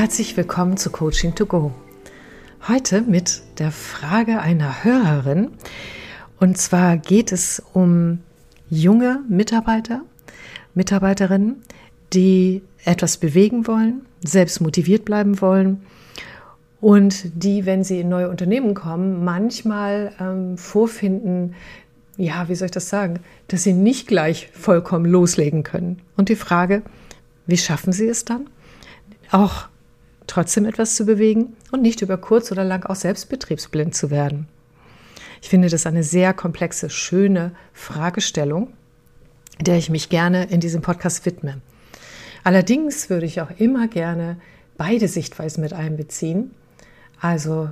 Herzlich willkommen zu Coaching to Go. Heute mit der Frage einer Hörerin. Und zwar geht es um junge Mitarbeiter, Mitarbeiterinnen, die etwas bewegen wollen, selbst motiviert bleiben wollen und die, wenn sie in neue Unternehmen kommen, manchmal ähm, vorfinden, ja, wie soll ich das sagen, dass sie nicht gleich vollkommen loslegen können. Und die Frage, wie schaffen sie es dann, auch trotzdem etwas zu bewegen und nicht über kurz oder lang auch selbst betriebsblind zu werden? Ich finde das eine sehr komplexe, schöne Fragestellung, der ich mich gerne in diesem Podcast widme. Allerdings würde ich auch immer gerne beide Sichtweisen mit einbeziehen. Also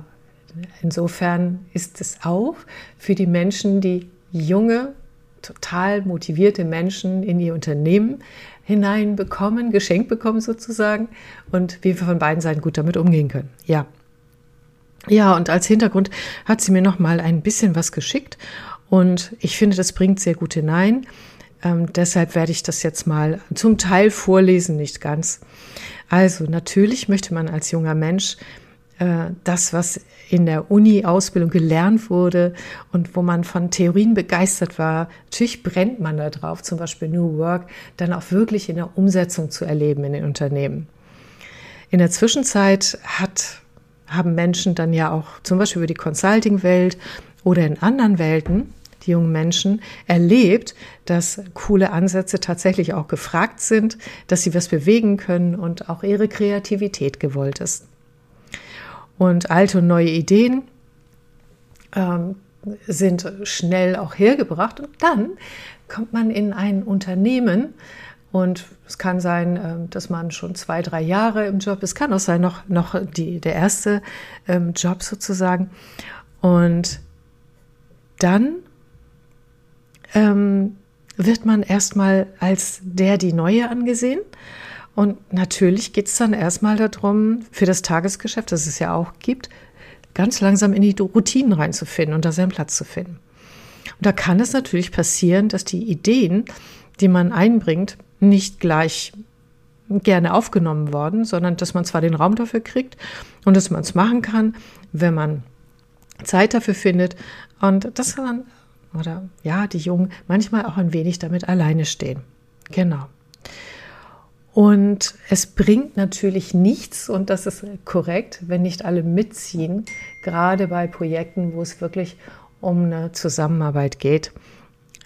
insofern ist es auch für die Menschen, die junge, total motivierte Menschen in ihr Unternehmen hineinbekommen, geschenkt bekommen sozusagen und wie wir von beiden Seiten gut damit umgehen können. Ja. Ja, und als Hintergrund hat sie mir noch mal ein bisschen was geschickt und ich finde, das bringt sehr gut hinein. Ähm, deshalb werde ich das jetzt mal zum Teil vorlesen, nicht ganz. Also natürlich möchte man als junger Mensch das, was in der Uni-Ausbildung gelernt wurde und wo man von Theorien begeistert war, natürlich brennt man da drauf, zum Beispiel New Work, dann auch wirklich in der Umsetzung zu erleben in den Unternehmen. In der Zwischenzeit hat, haben Menschen dann ja auch zum Beispiel über die Consulting-Welt oder in anderen Welten die jungen Menschen erlebt, dass coole Ansätze tatsächlich auch gefragt sind, dass sie was bewegen können und auch ihre Kreativität gewollt ist. Und alte und neue Ideen ähm, sind schnell auch hergebracht und dann kommt man in ein Unternehmen und es kann sein, ähm, dass man schon zwei, drei Jahre im Job ist. Es kann auch sein, noch, noch die, der erste ähm, Job sozusagen. Und dann ähm, wird man erstmal als der, die Neue angesehen. Und natürlich geht es dann erstmal darum, für das Tagesgeschäft, das es ja auch gibt, ganz langsam in die Routinen reinzufinden und da seinen Platz zu finden. Und da kann es natürlich passieren, dass die Ideen, die man einbringt, nicht gleich gerne aufgenommen worden, sondern dass man zwar den Raum dafür kriegt und dass man es machen kann, wenn man Zeit dafür findet und dass man oder ja, die Jungen manchmal auch ein wenig damit alleine stehen. Genau. Und es bringt natürlich nichts, und das ist korrekt, wenn nicht alle mitziehen, gerade bei Projekten, wo es wirklich um eine Zusammenarbeit geht.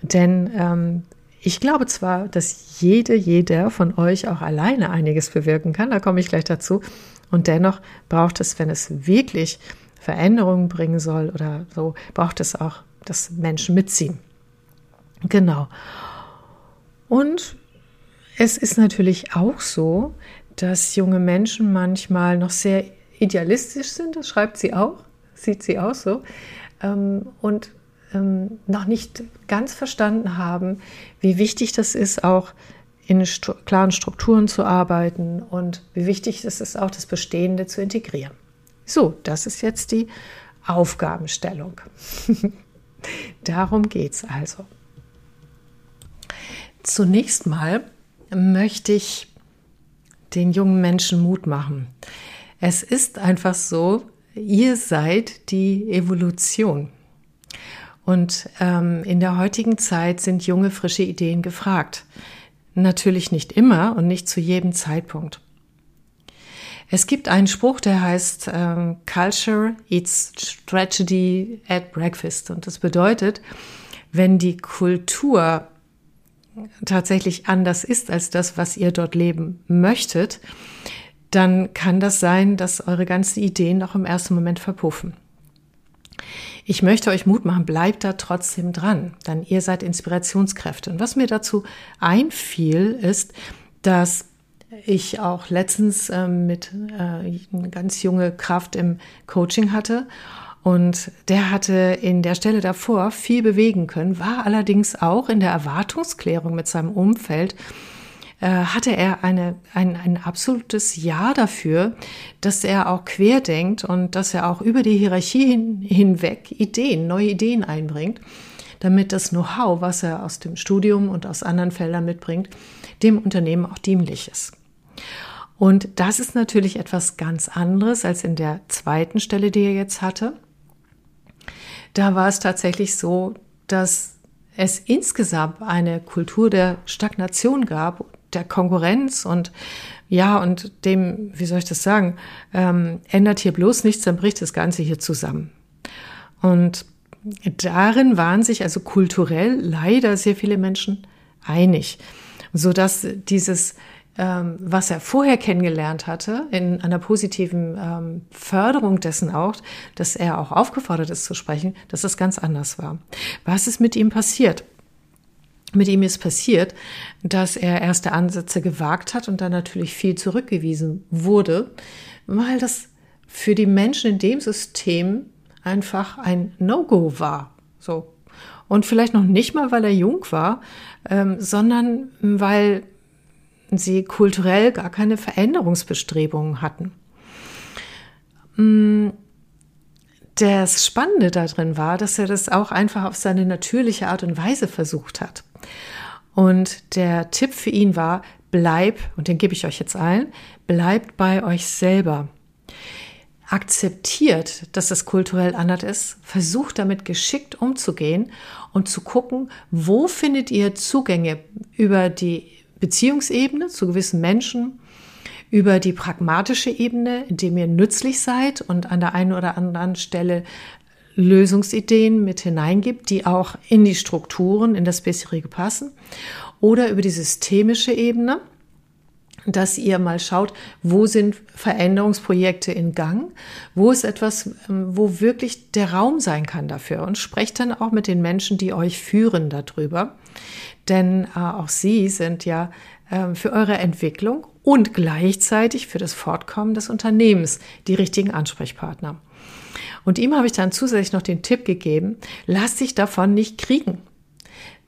Denn ähm, ich glaube zwar, dass jede, jeder von euch auch alleine einiges bewirken kann, da komme ich gleich dazu. Und dennoch braucht es, wenn es wirklich Veränderungen bringen soll oder so, braucht es auch dass Menschen mitziehen. Genau. Und es ist natürlich auch so, dass junge Menschen manchmal noch sehr idealistisch sind, das schreibt sie auch, sieht sie auch so, ähm, und ähm, noch nicht ganz verstanden haben, wie wichtig das ist, auch in klaren Strukturen zu arbeiten und wie wichtig es ist, auch das Bestehende zu integrieren. So, das ist jetzt die Aufgabenstellung. Darum geht es also. Zunächst mal möchte ich den jungen Menschen Mut machen. Es ist einfach so, ihr seid die Evolution. Und ähm, in der heutigen Zeit sind junge, frische Ideen gefragt. Natürlich nicht immer und nicht zu jedem Zeitpunkt. Es gibt einen Spruch, der heißt ähm, Culture eats tragedy at breakfast. Und das bedeutet, wenn die Kultur tatsächlich anders ist als das, was ihr dort leben möchtet, dann kann das sein, dass eure ganzen Ideen auch im ersten Moment verpuffen. Ich möchte euch Mut machen, bleibt da trotzdem dran, denn ihr seid Inspirationskräfte. Und was mir dazu einfiel, ist, dass ich auch letztens ähm, mit äh, eine ganz junge Kraft im Coaching hatte. Und der hatte in der Stelle davor viel bewegen können, war allerdings auch in der Erwartungsklärung mit seinem Umfeld, äh, hatte er eine, ein, ein absolutes Ja dafür, dass er auch querdenkt und dass er auch über die Hierarchie hin, hinweg Ideen, neue Ideen einbringt, damit das Know-how, was er aus dem Studium und aus anderen Feldern mitbringt, dem Unternehmen auch dienlich ist. Und das ist natürlich etwas ganz anderes als in der zweiten Stelle, die er jetzt hatte. Da war es tatsächlich so, dass es insgesamt eine Kultur der Stagnation gab, der Konkurrenz und ja, und dem, wie soll ich das sagen, ähm, ändert hier bloß nichts, dann bricht das Ganze hier zusammen. Und darin waren sich also kulturell leider sehr viele Menschen einig, so dass dieses ähm, was er vorher kennengelernt hatte, in einer positiven ähm, Förderung dessen auch, dass er auch aufgefordert ist zu sprechen, dass das ganz anders war. Was ist mit ihm passiert? Mit ihm ist passiert, dass er erste Ansätze gewagt hat und dann natürlich viel zurückgewiesen wurde, weil das für die Menschen in dem System einfach ein No-Go war. So. Und vielleicht noch nicht mal, weil er jung war, ähm, sondern weil sie kulturell gar keine Veränderungsbestrebungen hatten. Mm, das Spannende darin war, dass er das auch einfach auf seine natürliche Art und Weise versucht hat. Und der Tipp für ihn war, bleib, und den gebe ich euch jetzt allen, bleibt bei euch selber. Akzeptiert, dass es kulturell anders ist, versucht damit geschickt umzugehen und zu gucken, wo findet ihr Zugänge über die Beziehungsebene zu gewissen Menschen, über die pragmatische Ebene, indem ihr nützlich seid und an der einen oder anderen Stelle Lösungsideen mit hineingibt, die auch in die Strukturen, in das bisherige passen, oder über die systemische Ebene, dass ihr mal schaut, wo sind Veränderungsprojekte in Gang, wo ist etwas, ähm, wo wirklich der Raum sein kann dafür und sprecht dann auch mit den Menschen, die euch führen darüber. Denn äh, auch sie sind ja äh, für eure Entwicklung und gleichzeitig für das Fortkommen des Unternehmens die richtigen Ansprechpartner. Und ihm habe ich dann zusätzlich noch den Tipp gegeben, lass dich davon nicht kriegen.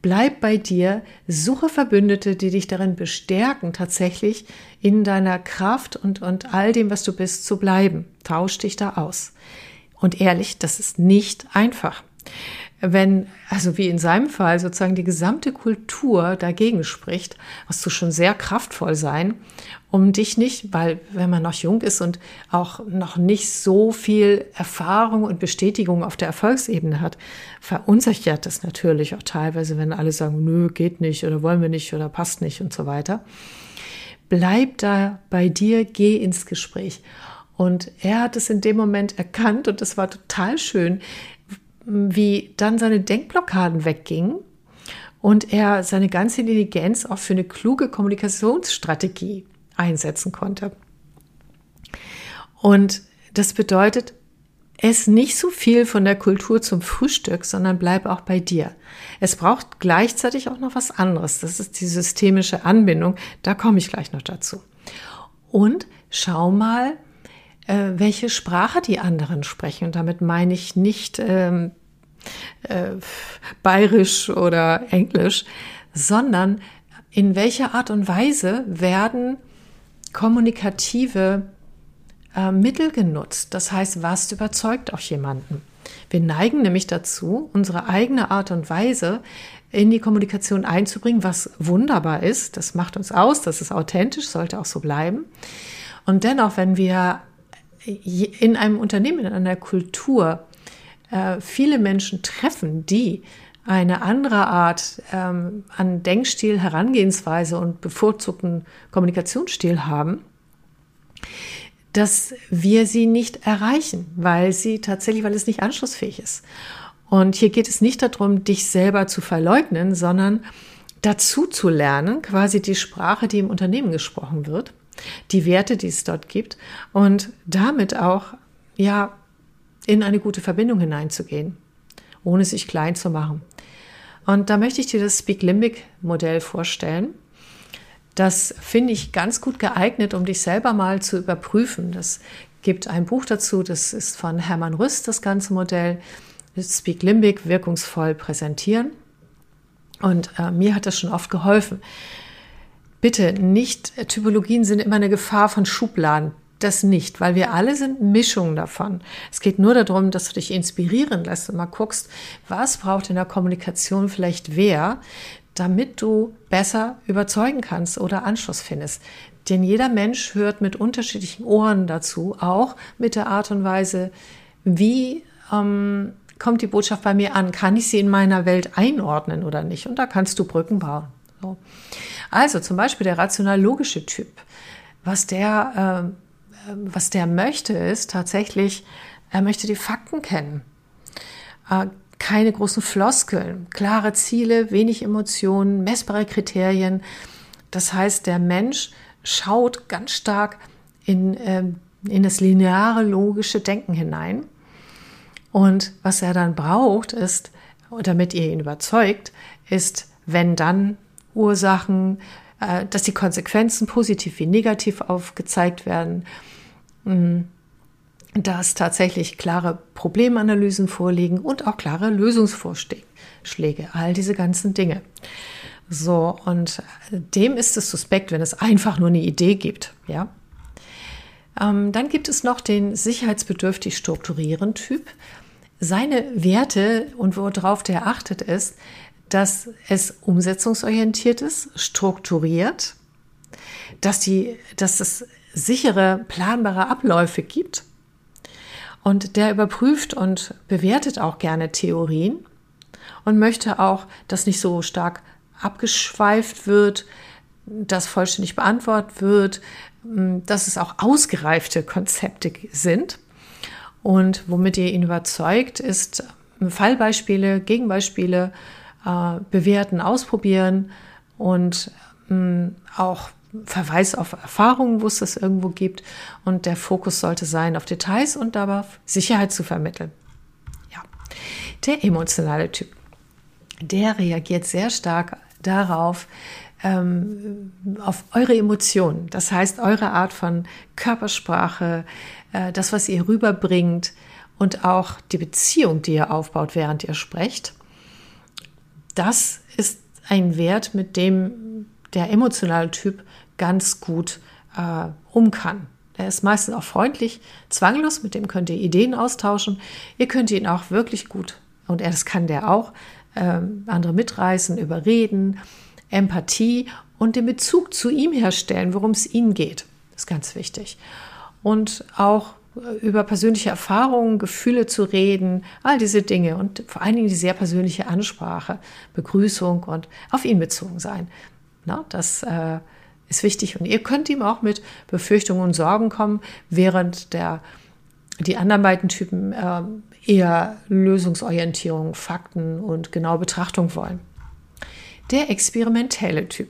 Bleib bei dir, suche Verbündete, die dich darin bestärken, tatsächlich in deiner Kraft und, und all dem, was du bist, zu bleiben. Tausch dich da aus. Und ehrlich, das ist nicht einfach wenn, also wie in seinem Fall, sozusagen die gesamte Kultur dagegen spricht, musst du schon sehr kraftvoll sein, um dich nicht, weil wenn man noch jung ist und auch noch nicht so viel Erfahrung und Bestätigung auf der Erfolgsebene hat, verunsichert das natürlich auch teilweise, wenn alle sagen, nö, geht nicht oder wollen wir nicht oder passt nicht und so weiter. Bleib da bei dir, geh ins Gespräch. Und er hat es in dem Moment erkannt und es war total schön, wie dann seine Denkblockaden weggingen und er seine ganze Intelligenz auch für eine kluge Kommunikationsstrategie einsetzen konnte. Und das bedeutet, es nicht so viel von der Kultur zum Frühstück, sondern bleib auch bei dir. Es braucht gleichzeitig auch noch was anderes. Das ist die systemische Anbindung. Da komme ich gleich noch dazu. Und schau mal, äh, welche Sprache die anderen sprechen. Und damit meine ich nicht ähm, äh, bayerisch oder englisch, sondern in welcher Art und Weise werden kommunikative äh, Mittel genutzt. Das heißt, was überzeugt auch jemanden? Wir neigen nämlich dazu, unsere eigene Art und Weise in die Kommunikation einzubringen, was wunderbar ist. Das macht uns aus, das ist authentisch, sollte auch so bleiben. Und dennoch, wenn wir in einem Unternehmen, in einer Kultur äh, viele Menschen treffen, die eine andere Art ähm, an Denkstil, Herangehensweise und bevorzugten Kommunikationsstil haben, dass wir sie nicht erreichen, weil sie tatsächlich, weil es nicht anschlussfähig ist. Und hier geht es nicht darum, dich selber zu verleugnen, sondern dazu zu lernen, quasi die Sprache, die im Unternehmen gesprochen wird, die Werte, die es dort gibt und damit auch, ja, in eine gute Verbindung hineinzugehen, ohne sich klein zu machen. Und da möchte ich dir das Speak Limbic Modell vorstellen. Das finde ich ganz gut geeignet, um dich selber mal zu überprüfen. Das gibt ein Buch dazu, das ist von Hermann Rüst, das ganze Modell. Speak Limbic wirkungsvoll präsentieren. Und äh, mir hat das schon oft geholfen. Bitte nicht, Typologien sind immer eine Gefahr von Schubladen das nicht, weil wir alle sind Mischungen davon. Es geht nur darum, dass du dich inspirieren lässt und mal guckst, was braucht in der Kommunikation vielleicht wer, damit du besser überzeugen kannst oder Anschluss findest. Denn jeder Mensch hört mit unterschiedlichen Ohren dazu, auch mit der Art und Weise, wie ähm, kommt die Botschaft bei mir an? Kann ich sie in meiner Welt einordnen oder nicht? Und da kannst du Brücken bauen. So. Also zum Beispiel der rational-logische Typ. Was der, äh, was der möchte, ist tatsächlich, er möchte die Fakten kennen. Äh, keine großen Floskeln, klare Ziele, wenig Emotionen, messbare Kriterien. Das heißt, der Mensch schaut ganz stark in, äh, in das lineare, logische Denken hinein. Und was er dann braucht, ist, damit ihr ihn überzeugt, ist, wenn dann Ursachen, äh, dass die Konsequenzen positiv wie negativ aufgezeigt werden, dass tatsächlich klare Problemanalysen vorliegen und auch klare Lösungsvorschläge, all diese ganzen Dinge. So, und dem ist es suspekt, wenn es einfach nur eine Idee gibt, ja. Ähm, dann gibt es noch den sicherheitsbedürftig strukturieren Typ. Seine Werte und worauf der achtet ist, dass es umsetzungsorientiert ist, strukturiert, dass, die, dass es sichere, planbare Abläufe gibt. Und der überprüft und bewertet auch gerne Theorien und möchte auch, dass nicht so stark abgeschweift wird, dass vollständig beantwortet wird, dass es auch ausgereifte Konzepte sind. Und womit ihr ihn überzeugt, ist Fallbeispiele, Gegenbeispiele äh, bewerten, ausprobieren und mh, auch Verweis auf Erfahrungen, wo es das irgendwo gibt. Und der Fokus sollte sein auf Details und dabei Sicherheit zu vermitteln. Ja. Der emotionale Typ, der reagiert sehr stark darauf, ähm, auf eure Emotionen. Das heißt, eure Art von Körpersprache, äh, das, was ihr rüberbringt und auch die Beziehung, die ihr aufbaut, während ihr sprecht das ist ein Wert, mit dem der emotionale Typ ganz gut äh, um kann. Er ist meistens auch freundlich, zwanglos, mit dem könnt ihr Ideen austauschen. Ihr könnt ihn auch wirklich gut, und er, das kann der auch, äh, andere mitreißen, überreden, Empathie und den Bezug zu ihm herstellen, worum es ihnen geht. Das ist ganz wichtig. Und auch über persönliche Erfahrungen, Gefühle zu reden, all diese Dinge und vor allen Dingen die sehr persönliche Ansprache, Begrüßung und auf ihn bezogen sein. Na, das äh, ist wichtig und ihr könnt ihm auch mit Befürchtungen und Sorgen kommen, während der, die anderen beiden Typen äh, eher Lösungsorientierung, Fakten und genaue Betrachtung wollen. Der experimentelle Typ.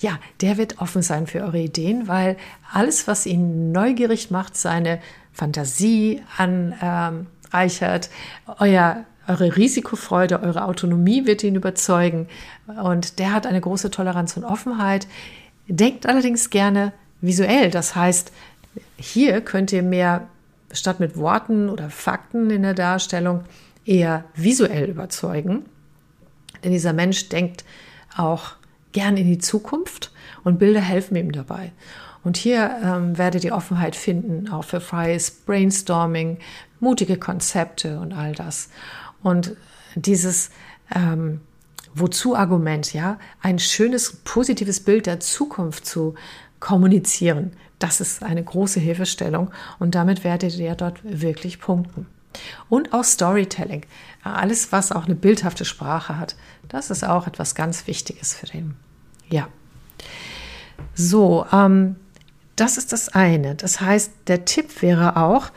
Ja, der wird offen sein für eure Ideen, weil alles, was ihn neugierig macht, seine Fantasie anreichert, euer eure Risikofreude, eure Autonomie wird ihn überzeugen. Und der hat eine große Toleranz und Offenheit. Denkt allerdings gerne visuell. Das heißt, hier könnt ihr mehr statt mit Worten oder Fakten in der Darstellung eher visuell überzeugen. Denn dieser Mensch denkt auch gern in die Zukunft und Bilder helfen ihm dabei. Und hier ähm, werdet ihr Offenheit finden, auch für freies Brainstorming, mutige Konzepte und all das. Und dieses ähm, Wozu-Argument, ja, ein schönes, positives Bild der Zukunft zu kommunizieren, das ist eine große Hilfestellung und damit werdet ihr dort wirklich punkten. Und auch Storytelling, alles, was auch eine bildhafte Sprache hat, das ist auch etwas ganz Wichtiges für den. Ja. So, ähm, das ist das eine. Das heißt, der Tipp wäre auch,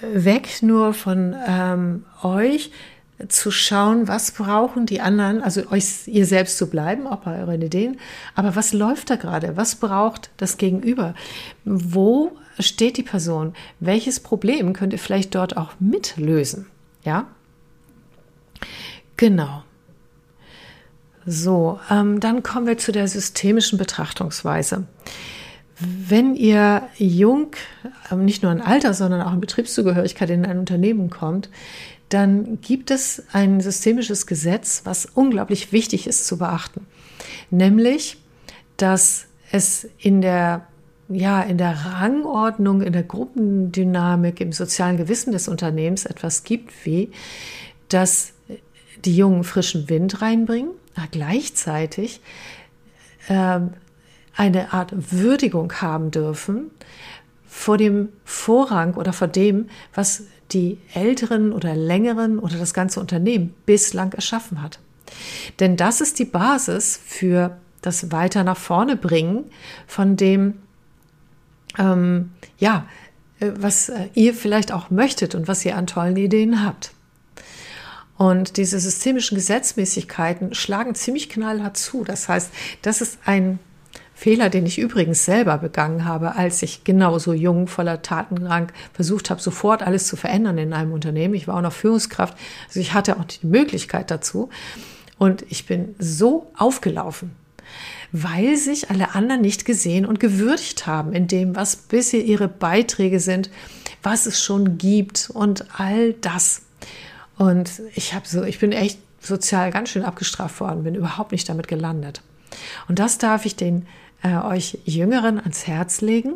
weg nur von ähm, euch zu schauen, was brauchen die anderen, also euch ihr selbst zu bleiben, auch bei euren Ideen, aber was läuft da gerade? Was braucht das Gegenüber? Wo steht die Person? Welches Problem könnt ihr vielleicht dort auch mitlösen? Ja? Genau. So, ähm, dann kommen wir zu der systemischen Betrachtungsweise. Wenn ihr jung, ähm, nicht nur in Alter, sondern auch in Betriebszugehörigkeit in ein Unternehmen kommt, dann gibt es ein systemisches Gesetz, was unglaublich wichtig ist zu beachten. Nämlich, dass es in der, ja, in der Rangordnung, in der Gruppendynamik, im sozialen Gewissen des Unternehmens etwas gibt, wie, dass die Jungen frischen Wind reinbringen, gleichzeitig äh, eine Art Würdigung haben dürfen vor dem Vorrang oder vor dem, was die älteren oder längeren oder das ganze Unternehmen bislang erschaffen hat. Denn das ist die Basis für das weiter nach vorne bringen von dem, ähm, ja, äh, was äh, ihr vielleicht auch möchtet und was ihr an tollen Ideen habt. Und diese systemischen Gesetzmäßigkeiten schlagen ziemlich knallhart zu. Das heißt, das ist ein Fehler, den ich übrigens selber begangen habe, als ich genauso jung, voller Tatendrang versucht habe, sofort alles zu verändern in einem Unternehmen. Ich war auch noch Führungskraft, also ich hatte auch die Möglichkeit dazu. Und ich bin so aufgelaufen, weil sich alle anderen nicht gesehen und gewürdigt haben in dem, was bisher ihre Beiträge sind, was es schon gibt und all das. Und ich habe so, ich bin echt sozial ganz schön abgestraft worden, bin überhaupt nicht damit gelandet. Und das darf ich den äh, euch Jüngeren ans Herz legen.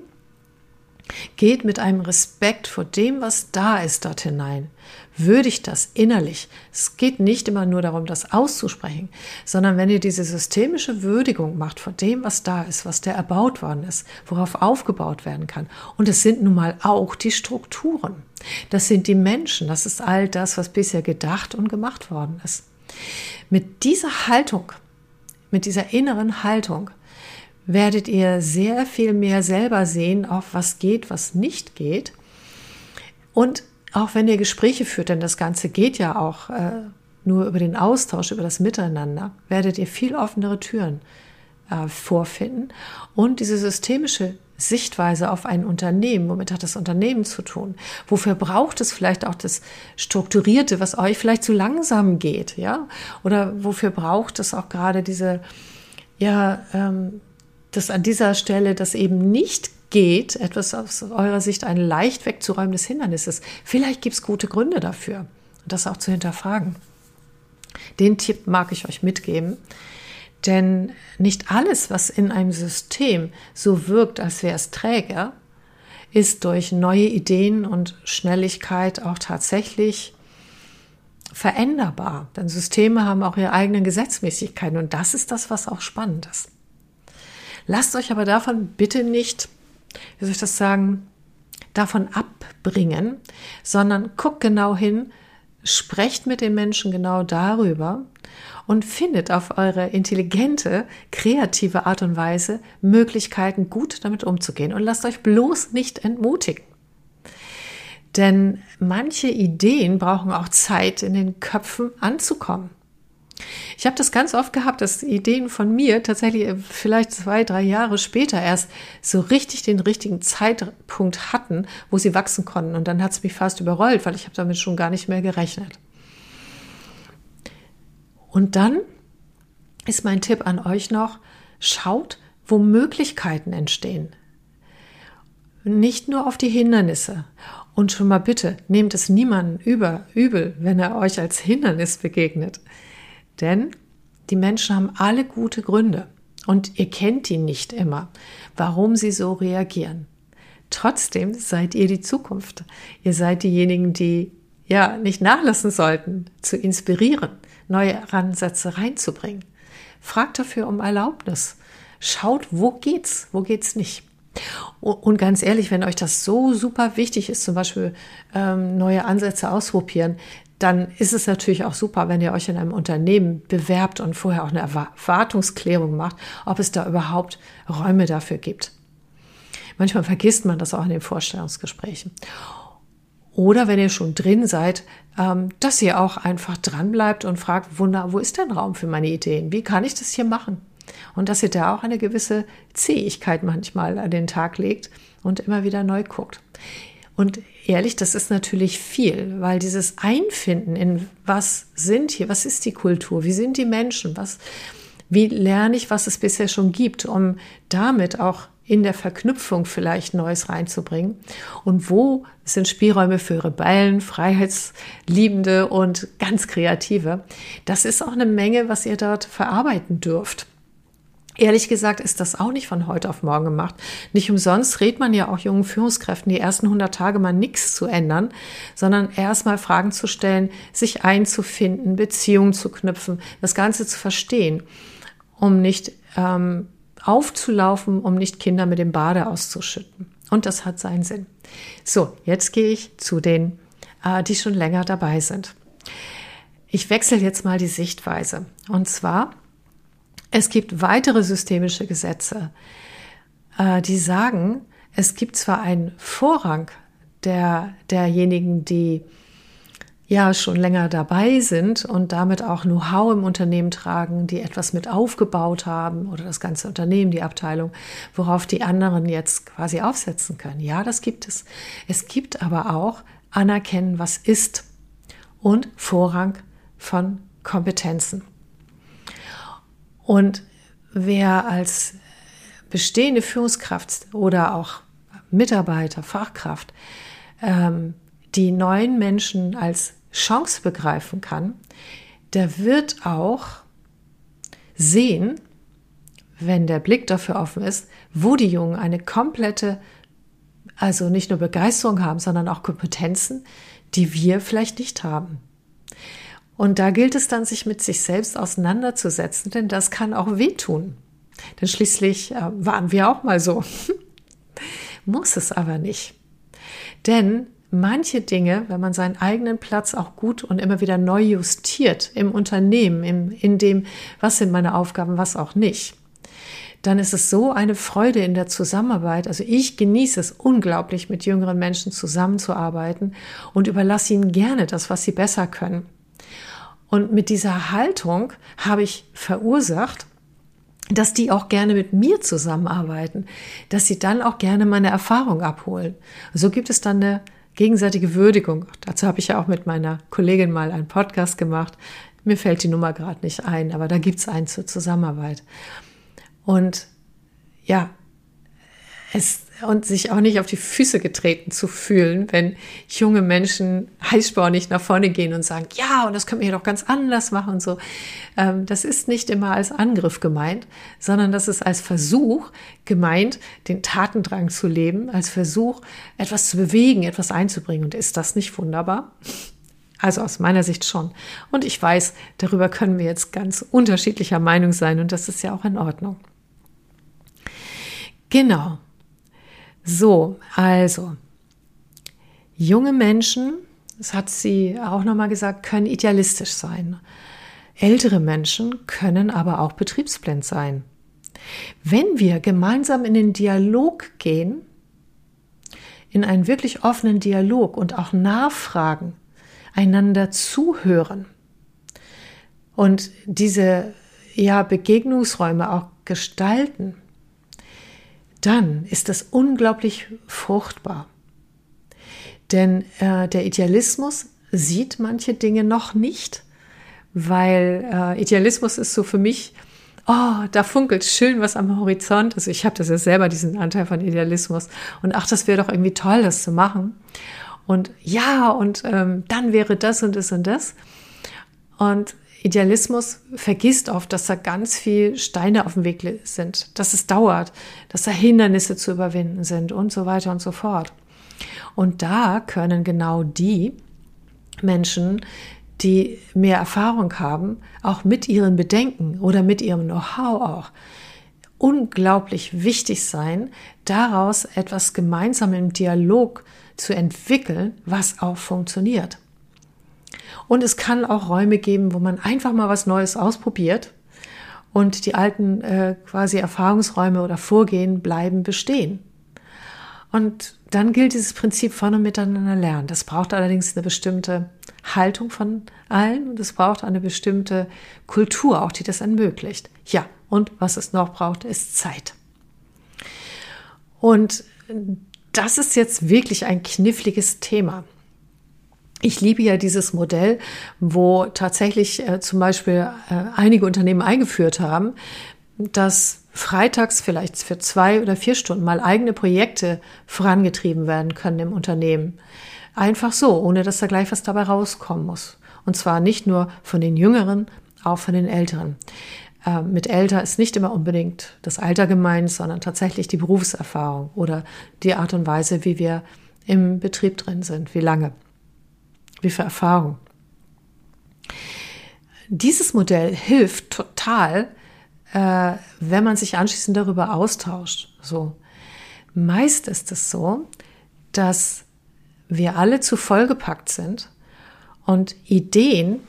Geht mit einem Respekt vor dem, was da ist, dort hinein. Würdigt das innerlich. Es geht nicht immer nur darum, das auszusprechen, sondern wenn ihr diese systemische Würdigung macht vor dem, was da ist, was der erbaut worden ist, worauf aufgebaut werden kann. Und es sind nun mal auch die Strukturen. Das sind die Menschen. Das ist all das, was bisher gedacht und gemacht worden ist. Mit dieser Haltung, mit dieser inneren Haltung, werdet ihr sehr viel mehr selber sehen, auf was geht, was nicht geht. Und auch wenn ihr Gespräche führt, denn das Ganze geht ja auch äh, nur über den Austausch, über das Miteinander, werdet ihr viel offenere Türen äh, vorfinden. Und diese systemische Sichtweise auf ein Unternehmen, womit hat das Unternehmen zu tun? Wofür braucht es vielleicht auch das Strukturierte, was euch vielleicht zu langsam geht, ja? Oder wofür braucht es auch gerade diese, ja, ähm, dass an dieser Stelle das eben nicht geht, etwas aus eurer Sicht ein leicht wegzuräumendes Hindernis ist. Vielleicht gibt es gute Gründe dafür, das auch zu hinterfragen. Den Tipp mag ich euch mitgeben, denn nicht alles, was in einem System so wirkt, als wäre es träge, ist durch neue Ideen und Schnelligkeit auch tatsächlich veränderbar. Denn Systeme haben auch ihre eigenen Gesetzmäßigkeiten und das ist das, was auch spannend ist. Lasst euch aber davon bitte nicht, wie soll ich das sagen, davon abbringen, sondern guckt genau hin, sprecht mit den Menschen genau darüber und findet auf eure intelligente, kreative Art und Weise Möglichkeiten, gut damit umzugehen. Und lasst euch bloß nicht entmutigen. Denn manche Ideen brauchen auch Zeit in den Köpfen anzukommen. Ich habe das ganz oft gehabt, dass Ideen von mir tatsächlich äh, vielleicht zwei, drei Jahre später erst so richtig den richtigen Zeitpunkt hatten, wo sie wachsen konnten. Und dann hat es mich fast überrollt, weil ich habe damit schon gar nicht mehr gerechnet. Und dann ist mein Tipp an euch noch, schaut, wo Möglichkeiten entstehen. Nicht nur auf die Hindernisse. Und schon mal bitte, nehmt es niemanden über, übel, wenn er euch als Hindernis begegnet. Denn die Menschen haben alle gute Gründe und ihr kennt die nicht immer, warum sie so reagieren. Trotzdem seid ihr die Zukunft. Ihr seid diejenigen, die ja nicht nachlassen sollten, zu inspirieren, neue Ansätze reinzubringen. Fragt dafür um Erlaubnis. Schaut, wo geht's, wo geht's nicht. Und ganz ehrlich, wenn euch das so super wichtig ist, zum Beispiel ähm, neue Ansätze ausprobieren, dann ist es natürlich auch super, wenn ihr euch in einem Unternehmen bewerbt und vorher auch eine Erwartungsklärung macht, ob es da überhaupt Räume dafür gibt. Manchmal vergisst man das auch in den Vorstellungsgesprächen. Oder wenn ihr schon drin seid, ähm, dass ihr auch einfach dran bleibt und fragt, Wunder, wo ist denn Raum für meine Ideen? Wie kann ich das hier machen? Und dass ihr da auch eine gewisse Zähigkeit manchmal an den Tag legt und immer wieder neu guckt. Und ehrlich, das ist natürlich viel, weil dieses Einfinden in was sind hier, was ist die Kultur, wie sind die Menschen, was, wie lerne ich, was es bisher schon gibt, um damit auch in der Verknüpfung vielleicht Neues reinzubringen? Und wo sind Spielräume für Rebellen, Freiheitsliebende und ganz Kreative? Das ist auch eine Menge, was ihr dort verarbeiten dürft. Ehrlich gesagt ist das auch nicht von heute auf morgen gemacht. Nicht umsonst rät man ja auch jungen Führungskräften, die ersten 100 Tage mal nichts zu ändern, sondern erstmal Fragen zu stellen, sich einzufinden, Beziehungen zu knüpfen, das Ganze zu verstehen, um nicht ähm, aufzulaufen, um nicht Kinder mit dem Bade auszuschütten. Und das hat seinen Sinn. So, jetzt gehe ich zu den, äh, die schon länger dabei sind. Ich wechsle jetzt mal die Sichtweise. Und zwar, es gibt weitere systemische Gesetze, äh, die sagen, es gibt zwar einen Vorrang der, derjenigen, die ja schon länger dabei sind und damit auch Know-how im Unternehmen tragen, die etwas mit aufgebaut haben oder das ganze Unternehmen, die Abteilung, worauf die anderen jetzt quasi aufsetzen können. Ja, das gibt es. Es gibt aber auch Anerkennen, was ist und Vorrang von Kompetenzen. Und wer als bestehende Führungskraft oder auch Mitarbeiter, Fachkraft, ähm, die neuen Menschen als Chance begreifen kann, der wird auch sehen, wenn der Blick dafür offen ist, wo die Jungen eine komplette, also nicht nur Begeisterung haben, sondern auch Kompetenzen, die wir vielleicht nicht haben. Und da gilt es dann, sich mit sich selbst auseinanderzusetzen, denn das kann auch wehtun. Denn schließlich äh, waren wir auch mal so. Muss es aber nicht. Denn manche Dinge, wenn man seinen eigenen Platz auch gut und immer wieder neu justiert im Unternehmen, im, in dem, was sind meine Aufgaben, was auch nicht, dann ist es so eine Freude in der Zusammenarbeit. Also ich genieße es unglaublich, mit jüngeren Menschen zusammenzuarbeiten und überlasse ihnen gerne das, was sie besser können. Und mit dieser Haltung habe ich verursacht, dass die auch gerne mit mir zusammenarbeiten, dass sie dann auch gerne meine Erfahrung abholen. So gibt es dann eine gegenseitige Würdigung. Dazu habe ich ja auch mit meiner Kollegin mal einen Podcast gemacht. Mir fällt die Nummer gerade nicht ein, aber da gibt es einen zur Zusammenarbeit. Und ja, es und sich auch nicht auf die Füße getreten zu fühlen, wenn junge Menschen heißspornig nach vorne gehen und sagen, ja, und das können wir hier doch ganz anders machen und so. Ähm, das ist nicht immer als Angriff gemeint, sondern das ist als Versuch gemeint, den Tatendrang zu leben, als Versuch, etwas zu bewegen, etwas einzubringen. Und ist das nicht wunderbar? Also aus meiner Sicht schon. Und ich weiß, darüber können wir jetzt ganz unterschiedlicher Meinung sein und das ist ja auch in Ordnung. Genau. So, also, junge Menschen, das hat sie auch nochmal gesagt, können idealistisch sein. Ältere Menschen können aber auch betriebsblind sein. Wenn wir gemeinsam in den Dialog gehen, in einen wirklich offenen Dialog und auch nachfragen, einander zuhören und diese ja, Begegnungsräume auch gestalten, dann ist das unglaublich fruchtbar. Denn äh, der Idealismus sieht manche Dinge noch nicht, weil äh, Idealismus ist so für mich, oh, da funkelt schön was am Horizont. Also ich habe das ja selber, diesen Anteil von Idealismus. Und ach, das wäre doch irgendwie toll, das zu machen. Und ja, und ähm, dann wäre das und das und das. Und Idealismus vergisst oft, dass da ganz viel Steine auf dem Weg sind, dass es dauert, dass da Hindernisse zu überwinden sind und so weiter und so fort. Und da können genau die Menschen, die mehr Erfahrung haben, auch mit ihren Bedenken oder mit ihrem Know-how auch unglaublich wichtig sein, daraus etwas gemeinsam im Dialog zu entwickeln, was auch funktioniert. Und es kann auch Räume geben, wo man einfach mal was Neues ausprobiert und die alten äh, quasi Erfahrungsräume oder Vorgehen bleiben bestehen. Und dann gilt dieses Prinzip von und miteinander lernen. Das braucht allerdings eine bestimmte Haltung von allen und es braucht eine bestimmte Kultur auch, die das ermöglicht. Ja, und was es noch braucht, ist Zeit. Und das ist jetzt wirklich ein kniffliges Thema. Ich liebe ja dieses Modell, wo tatsächlich äh, zum Beispiel äh, einige Unternehmen eingeführt haben, dass freitags vielleicht für zwei oder vier Stunden mal eigene Projekte vorangetrieben werden können im Unternehmen. Einfach so, ohne dass da gleich was dabei rauskommen muss. Und zwar nicht nur von den Jüngeren, auch von den Älteren. Äh, mit älter ist nicht immer unbedingt das Alter gemeint, sondern tatsächlich die Berufserfahrung oder die Art und Weise, wie wir im Betrieb drin sind, wie lange wie viel Erfahrung. Dieses Modell hilft total, äh, wenn man sich anschließend darüber austauscht. So. Meist ist es so, dass wir alle zu vollgepackt sind und Ideen,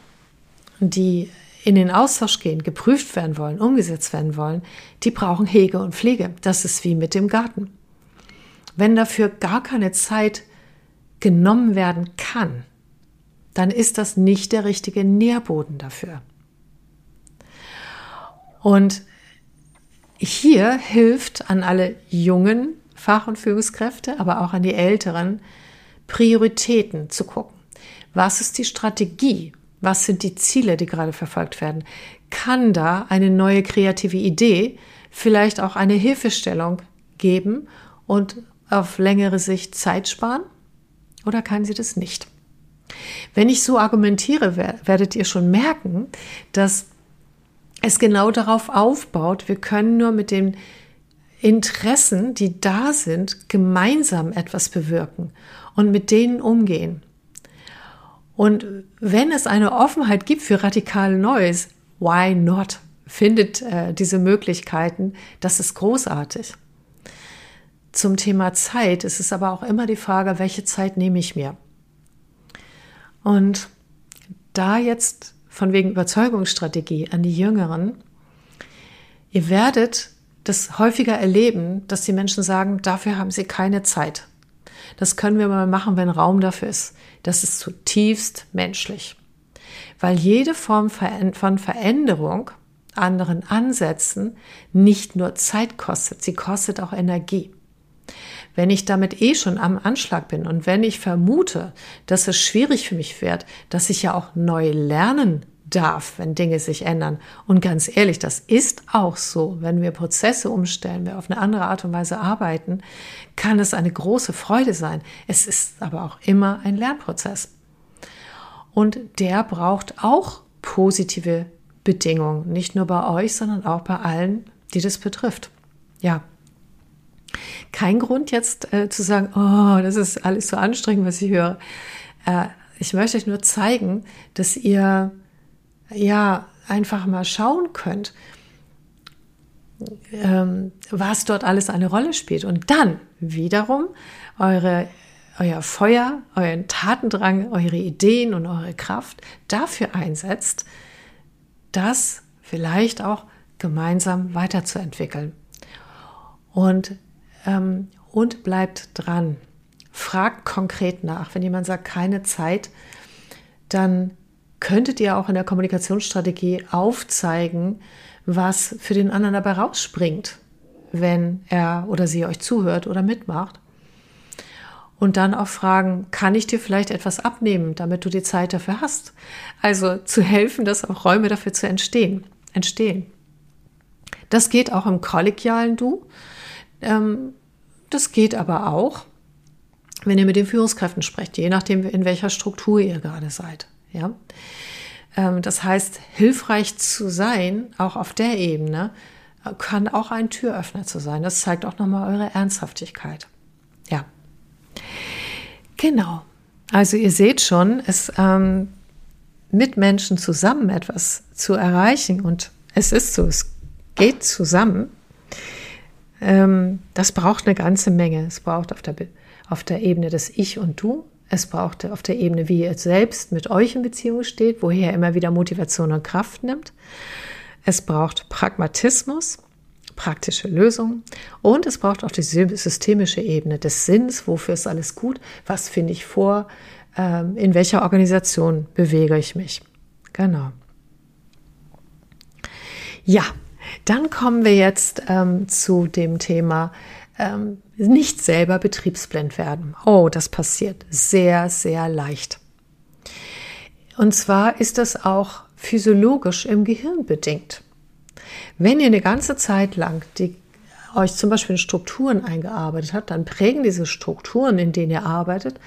die in den Austausch gehen, geprüft werden wollen, umgesetzt werden wollen, die brauchen Hege und Pflege. Das ist wie mit dem Garten. Wenn dafür gar keine Zeit genommen werden kann, dann ist das nicht der richtige Nährboden dafür. Und hier hilft an alle jungen Fach- und Führungskräfte, aber auch an die älteren, Prioritäten zu gucken. Was ist die Strategie? Was sind die Ziele, die gerade verfolgt werden? Kann da eine neue kreative Idee vielleicht auch eine Hilfestellung geben und auf längere Sicht Zeit sparen? Oder kann sie das nicht? Wenn ich so argumentiere, werdet ihr schon merken, dass es genau darauf aufbaut, wir können nur mit den Interessen, die da sind, gemeinsam etwas bewirken und mit denen umgehen. Und wenn es eine Offenheit gibt für radikal Neues, why not? Findet äh, diese Möglichkeiten, das ist großartig. Zum Thema Zeit ist es aber auch immer die Frage, welche Zeit nehme ich mir? Und da jetzt von wegen Überzeugungsstrategie an die Jüngeren, ihr werdet das häufiger erleben, dass die Menschen sagen, dafür haben sie keine Zeit. Das können wir mal machen, wenn Raum dafür ist. Das ist zutiefst menschlich. Weil jede Form von Veränderung, anderen Ansätzen, nicht nur Zeit kostet, sie kostet auch Energie. Wenn ich damit eh schon am Anschlag bin und wenn ich vermute, dass es schwierig für mich wird, dass ich ja auch neu lernen darf, wenn Dinge sich ändern. Und ganz ehrlich, das ist auch so. Wenn wir Prozesse umstellen, wir auf eine andere Art und Weise arbeiten, kann es eine große Freude sein. Es ist aber auch immer ein Lernprozess. Und der braucht auch positive Bedingungen. Nicht nur bei euch, sondern auch bei allen, die das betrifft. Ja. Kein Grund jetzt äh, zu sagen, oh, das ist alles so anstrengend, was ich höre. Äh, ich möchte euch nur zeigen, dass ihr ja einfach mal schauen könnt, ähm, was dort alles eine Rolle spielt. Und dann wiederum eure, euer Feuer, euren Tatendrang, eure Ideen und eure Kraft dafür einsetzt, das vielleicht auch gemeinsam weiterzuentwickeln. Und, ähm, und bleibt dran. Fragt konkret nach. Wenn jemand sagt, keine Zeit, dann könntet ihr auch in der Kommunikationsstrategie aufzeigen, was für den anderen dabei rausspringt, wenn er oder sie euch zuhört oder mitmacht. Und dann auch fragen, kann ich dir vielleicht etwas abnehmen, damit du die Zeit dafür hast? Also zu helfen, dass auch Räume dafür zu entstehen. entstehen. Das geht auch im kollegialen Du. Ähm, das geht aber auch, wenn ihr mit den Führungskräften sprecht, je nachdem, in welcher Struktur ihr gerade seid. Ja? Ähm, das heißt, hilfreich zu sein, auch auf der Ebene, kann auch ein Türöffner zu sein. Das zeigt auch nochmal eure Ernsthaftigkeit. Ja. Genau. Also ihr seht schon, es ähm, mit Menschen zusammen etwas zu erreichen und es ist so, es geht zusammen. Ähm, das braucht eine ganze Menge. Es braucht auf der, auf der Ebene des Ich und Du, es braucht auf der Ebene, wie ihr selbst mit euch in Beziehung steht, woher er immer wieder Motivation und Kraft nimmt. Es braucht Pragmatismus, praktische Lösungen und es braucht auch die systemische Ebene des Sinns, wofür ist alles gut, was finde ich vor, ähm, in welcher Organisation bewege ich mich. Genau. Ja, dann kommen wir jetzt ähm, zu dem Thema ähm, nicht selber betriebsblind werden. Oh, das passiert sehr, sehr leicht. Und zwar ist das auch physiologisch im Gehirn bedingt. Wenn ihr eine ganze Zeit lang die, euch zum Beispiel in Strukturen eingearbeitet habt, dann prägen diese Strukturen, in denen ihr arbeitet,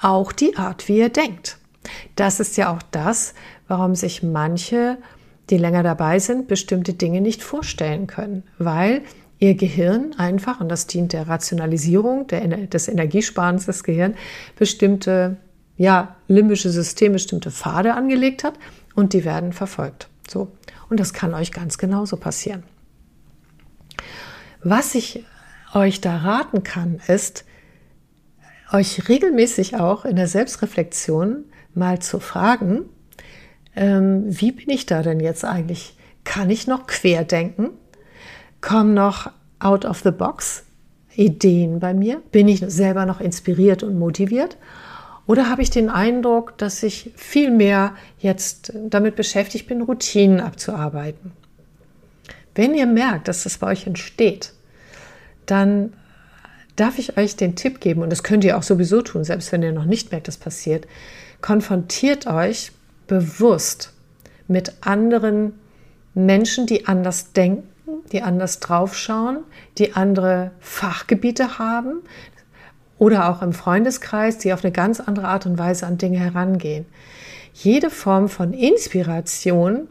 auch die Art, wie ihr denkt. Das ist ja auch das, warum sich manche, die länger dabei sind, bestimmte Dinge nicht vorstellen können, weil ihr Gehirn einfach, und das dient der Rationalisierung, der, des Energiesparens des Gehirns, bestimmte ja, limbische Systeme, bestimmte Pfade angelegt hat und die werden verfolgt. So. Und das kann euch ganz genauso passieren. Was ich euch da raten kann, ist, euch regelmäßig auch in der Selbstreflexion mal zu fragen, ähm, wie bin ich da denn jetzt eigentlich? Kann ich noch querdenken? Kommen noch out of the box Ideen bei mir? Bin ich selber noch inspiriert und motiviert? Oder habe ich den Eindruck, dass ich viel mehr jetzt damit beschäftigt bin, Routinen abzuarbeiten? Wenn ihr merkt, dass das bei euch entsteht, dann darf ich euch den Tipp geben, und das könnt ihr auch sowieso tun, selbst wenn ihr noch nicht merkt, dass passiert, konfrontiert euch bewusst mit anderen Menschen, die anders denken, die anders draufschauen, die andere Fachgebiete haben oder auch im Freundeskreis, die auf eine ganz andere Art und Weise an Dinge herangehen. Jede Form von Inspiration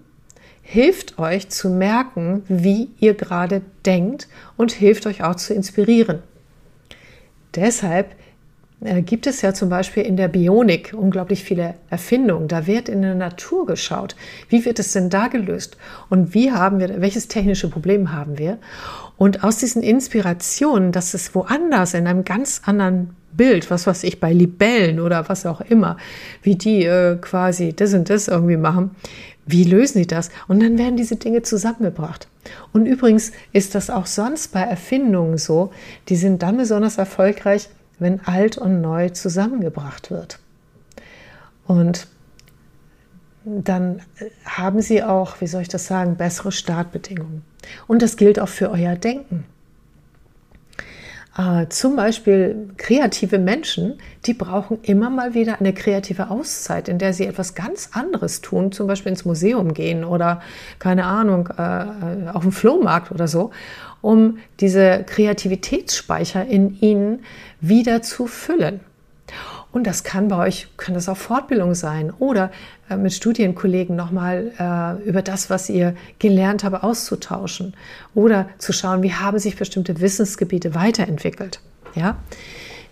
hilft euch zu merken, wie ihr gerade denkt und hilft euch auch zu inspirieren. Deshalb gibt es ja zum Beispiel in der Bionik unglaublich viele Erfindungen. Da wird in der Natur geschaut. Wie wird es denn da gelöst? Und wie haben wir, welches technische Problem haben wir? Und aus diesen Inspirationen, dass es woanders in einem ganz anderen Bild, was weiß ich, bei Libellen oder was auch immer, wie die äh, quasi das und das irgendwie machen, wie lösen die das? Und dann werden diese Dinge zusammengebracht. Und übrigens ist das auch sonst bei Erfindungen so, die sind dann besonders erfolgreich, wenn alt und neu zusammengebracht wird. Und dann haben sie auch, wie soll ich das sagen, bessere Startbedingungen. Und das gilt auch für euer Denken. Äh, zum Beispiel kreative Menschen, die brauchen immer mal wieder eine kreative Auszeit, in der sie etwas ganz anderes tun, zum Beispiel ins Museum gehen oder keine Ahnung, äh, auf dem Flohmarkt oder so, um diese Kreativitätsspeicher in ihnen wieder zu füllen. Und das kann bei euch, kann das auch Fortbildung sein oder äh, mit Studienkollegen nochmal äh, über das, was ihr gelernt habt, auszutauschen oder zu schauen, wie haben sich bestimmte Wissensgebiete weiterentwickelt. Ja,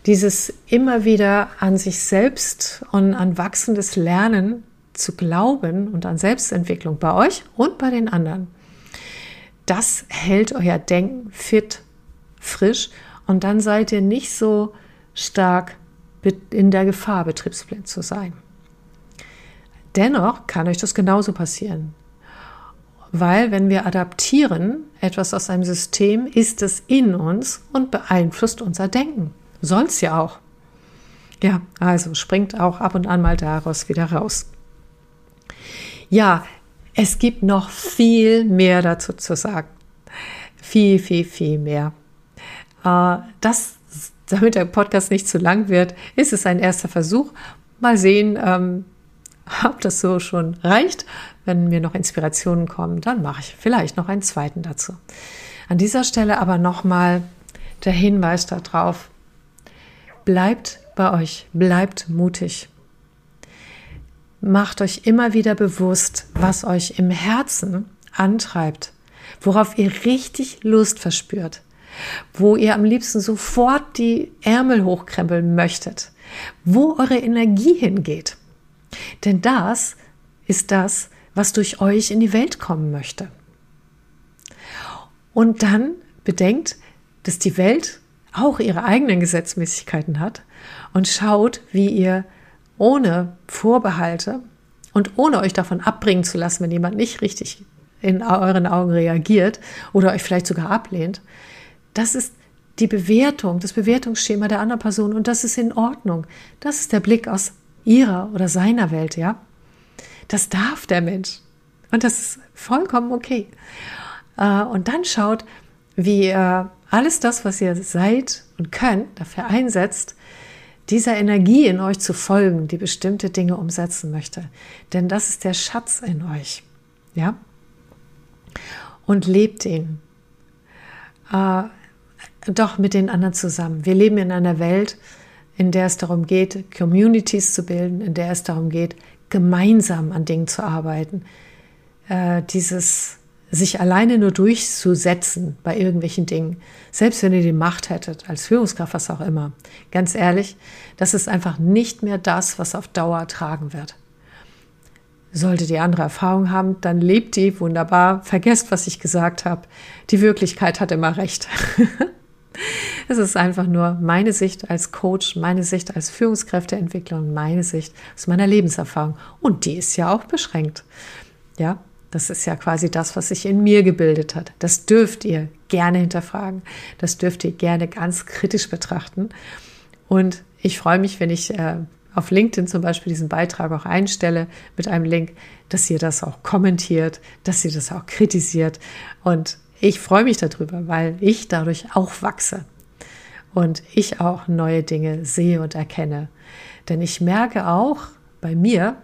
dieses immer wieder an sich selbst und an wachsendes Lernen zu glauben und an Selbstentwicklung bei euch und bei den anderen. Das hält euer Denken fit, frisch und dann seid ihr nicht so stark in der Gefahr, betriebsblind zu sein. Dennoch kann euch das genauso passieren. Weil wenn wir adaptieren etwas aus einem System, ist es in uns und beeinflusst unser Denken. Soll es ja auch. Ja, also springt auch ab und an mal daraus wieder raus. Ja, es gibt noch viel mehr dazu zu sagen. Viel, viel, viel mehr. Äh, das damit der Podcast nicht zu lang wird, ist es ein erster Versuch. Mal sehen, ähm, ob das so schon reicht. Wenn mir noch Inspirationen kommen, dann mache ich vielleicht noch einen zweiten dazu. An dieser Stelle aber nochmal der Hinweis darauf, bleibt bei euch, bleibt mutig. Macht euch immer wieder bewusst, was euch im Herzen antreibt, worauf ihr richtig Lust verspürt wo ihr am liebsten sofort die Ärmel hochkrempeln möchtet, wo eure Energie hingeht. Denn das ist das, was durch euch in die Welt kommen möchte. Und dann bedenkt, dass die Welt auch ihre eigenen Gesetzmäßigkeiten hat und schaut, wie ihr ohne Vorbehalte und ohne euch davon abbringen zu lassen, wenn jemand nicht richtig in euren Augen reagiert oder euch vielleicht sogar ablehnt, das ist die Bewertung, das Bewertungsschema der anderen Person und das ist in Ordnung. Das ist der Blick aus ihrer oder seiner Welt, ja. Das darf der Mensch und das ist vollkommen okay. Äh, und dann schaut, wie ihr alles das, was ihr seid und könnt, dafür einsetzt, dieser Energie in euch zu folgen, die bestimmte Dinge umsetzen möchte. Denn das ist der Schatz in euch. Ja? Und lebt ihn. Doch mit den anderen zusammen. Wir leben in einer Welt, in der es darum geht, Communities zu bilden, in der es darum geht, gemeinsam an Dingen zu arbeiten. Äh, dieses sich alleine nur durchzusetzen bei irgendwelchen Dingen, selbst wenn ihr die Macht hättet, als Führungskraft, was auch immer. Ganz ehrlich, das ist einfach nicht mehr das, was auf Dauer tragen wird. sollte die andere Erfahrung haben, dann lebt die wunderbar. Vergesst, was ich gesagt habe. Die Wirklichkeit hat immer recht. Es ist einfach nur meine Sicht als Coach, meine Sicht als Führungskräfteentwickler und meine Sicht aus meiner Lebenserfahrung. Und die ist ja auch beschränkt. Ja, das ist ja quasi das, was sich in mir gebildet hat. Das dürft ihr gerne hinterfragen. Das dürft ihr gerne ganz kritisch betrachten. Und ich freue mich, wenn ich äh, auf LinkedIn zum Beispiel diesen Beitrag auch einstelle mit einem Link, dass ihr das auch kommentiert, dass ihr das auch kritisiert. Und ich freue mich darüber, weil ich dadurch auch wachse und ich auch neue Dinge sehe und erkenne. Denn ich merke auch bei mir,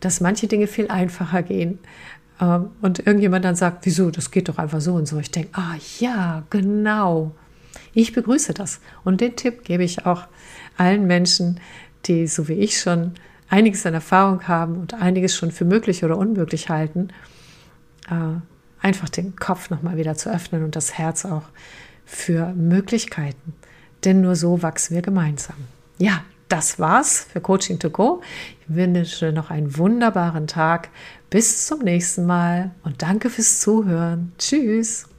dass manche Dinge viel einfacher gehen. Ähm, und irgendjemand dann sagt, wieso, das geht doch einfach so und so. Ich denke, ah ja, genau. Ich begrüße das. Und den Tipp gebe ich auch allen Menschen, die, so wie ich schon, einiges an Erfahrung haben und einiges schon für möglich oder unmöglich halten, äh, einfach den Kopf nochmal wieder zu öffnen und das Herz auch für Möglichkeiten. Denn nur so wachsen wir gemeinsam. Ja, das war's für Coaching to Go. Ich wünsche noch einen wunderbaren Tag. Bis zum nächsten Mal und danke fürs Zuhören. Tschüss.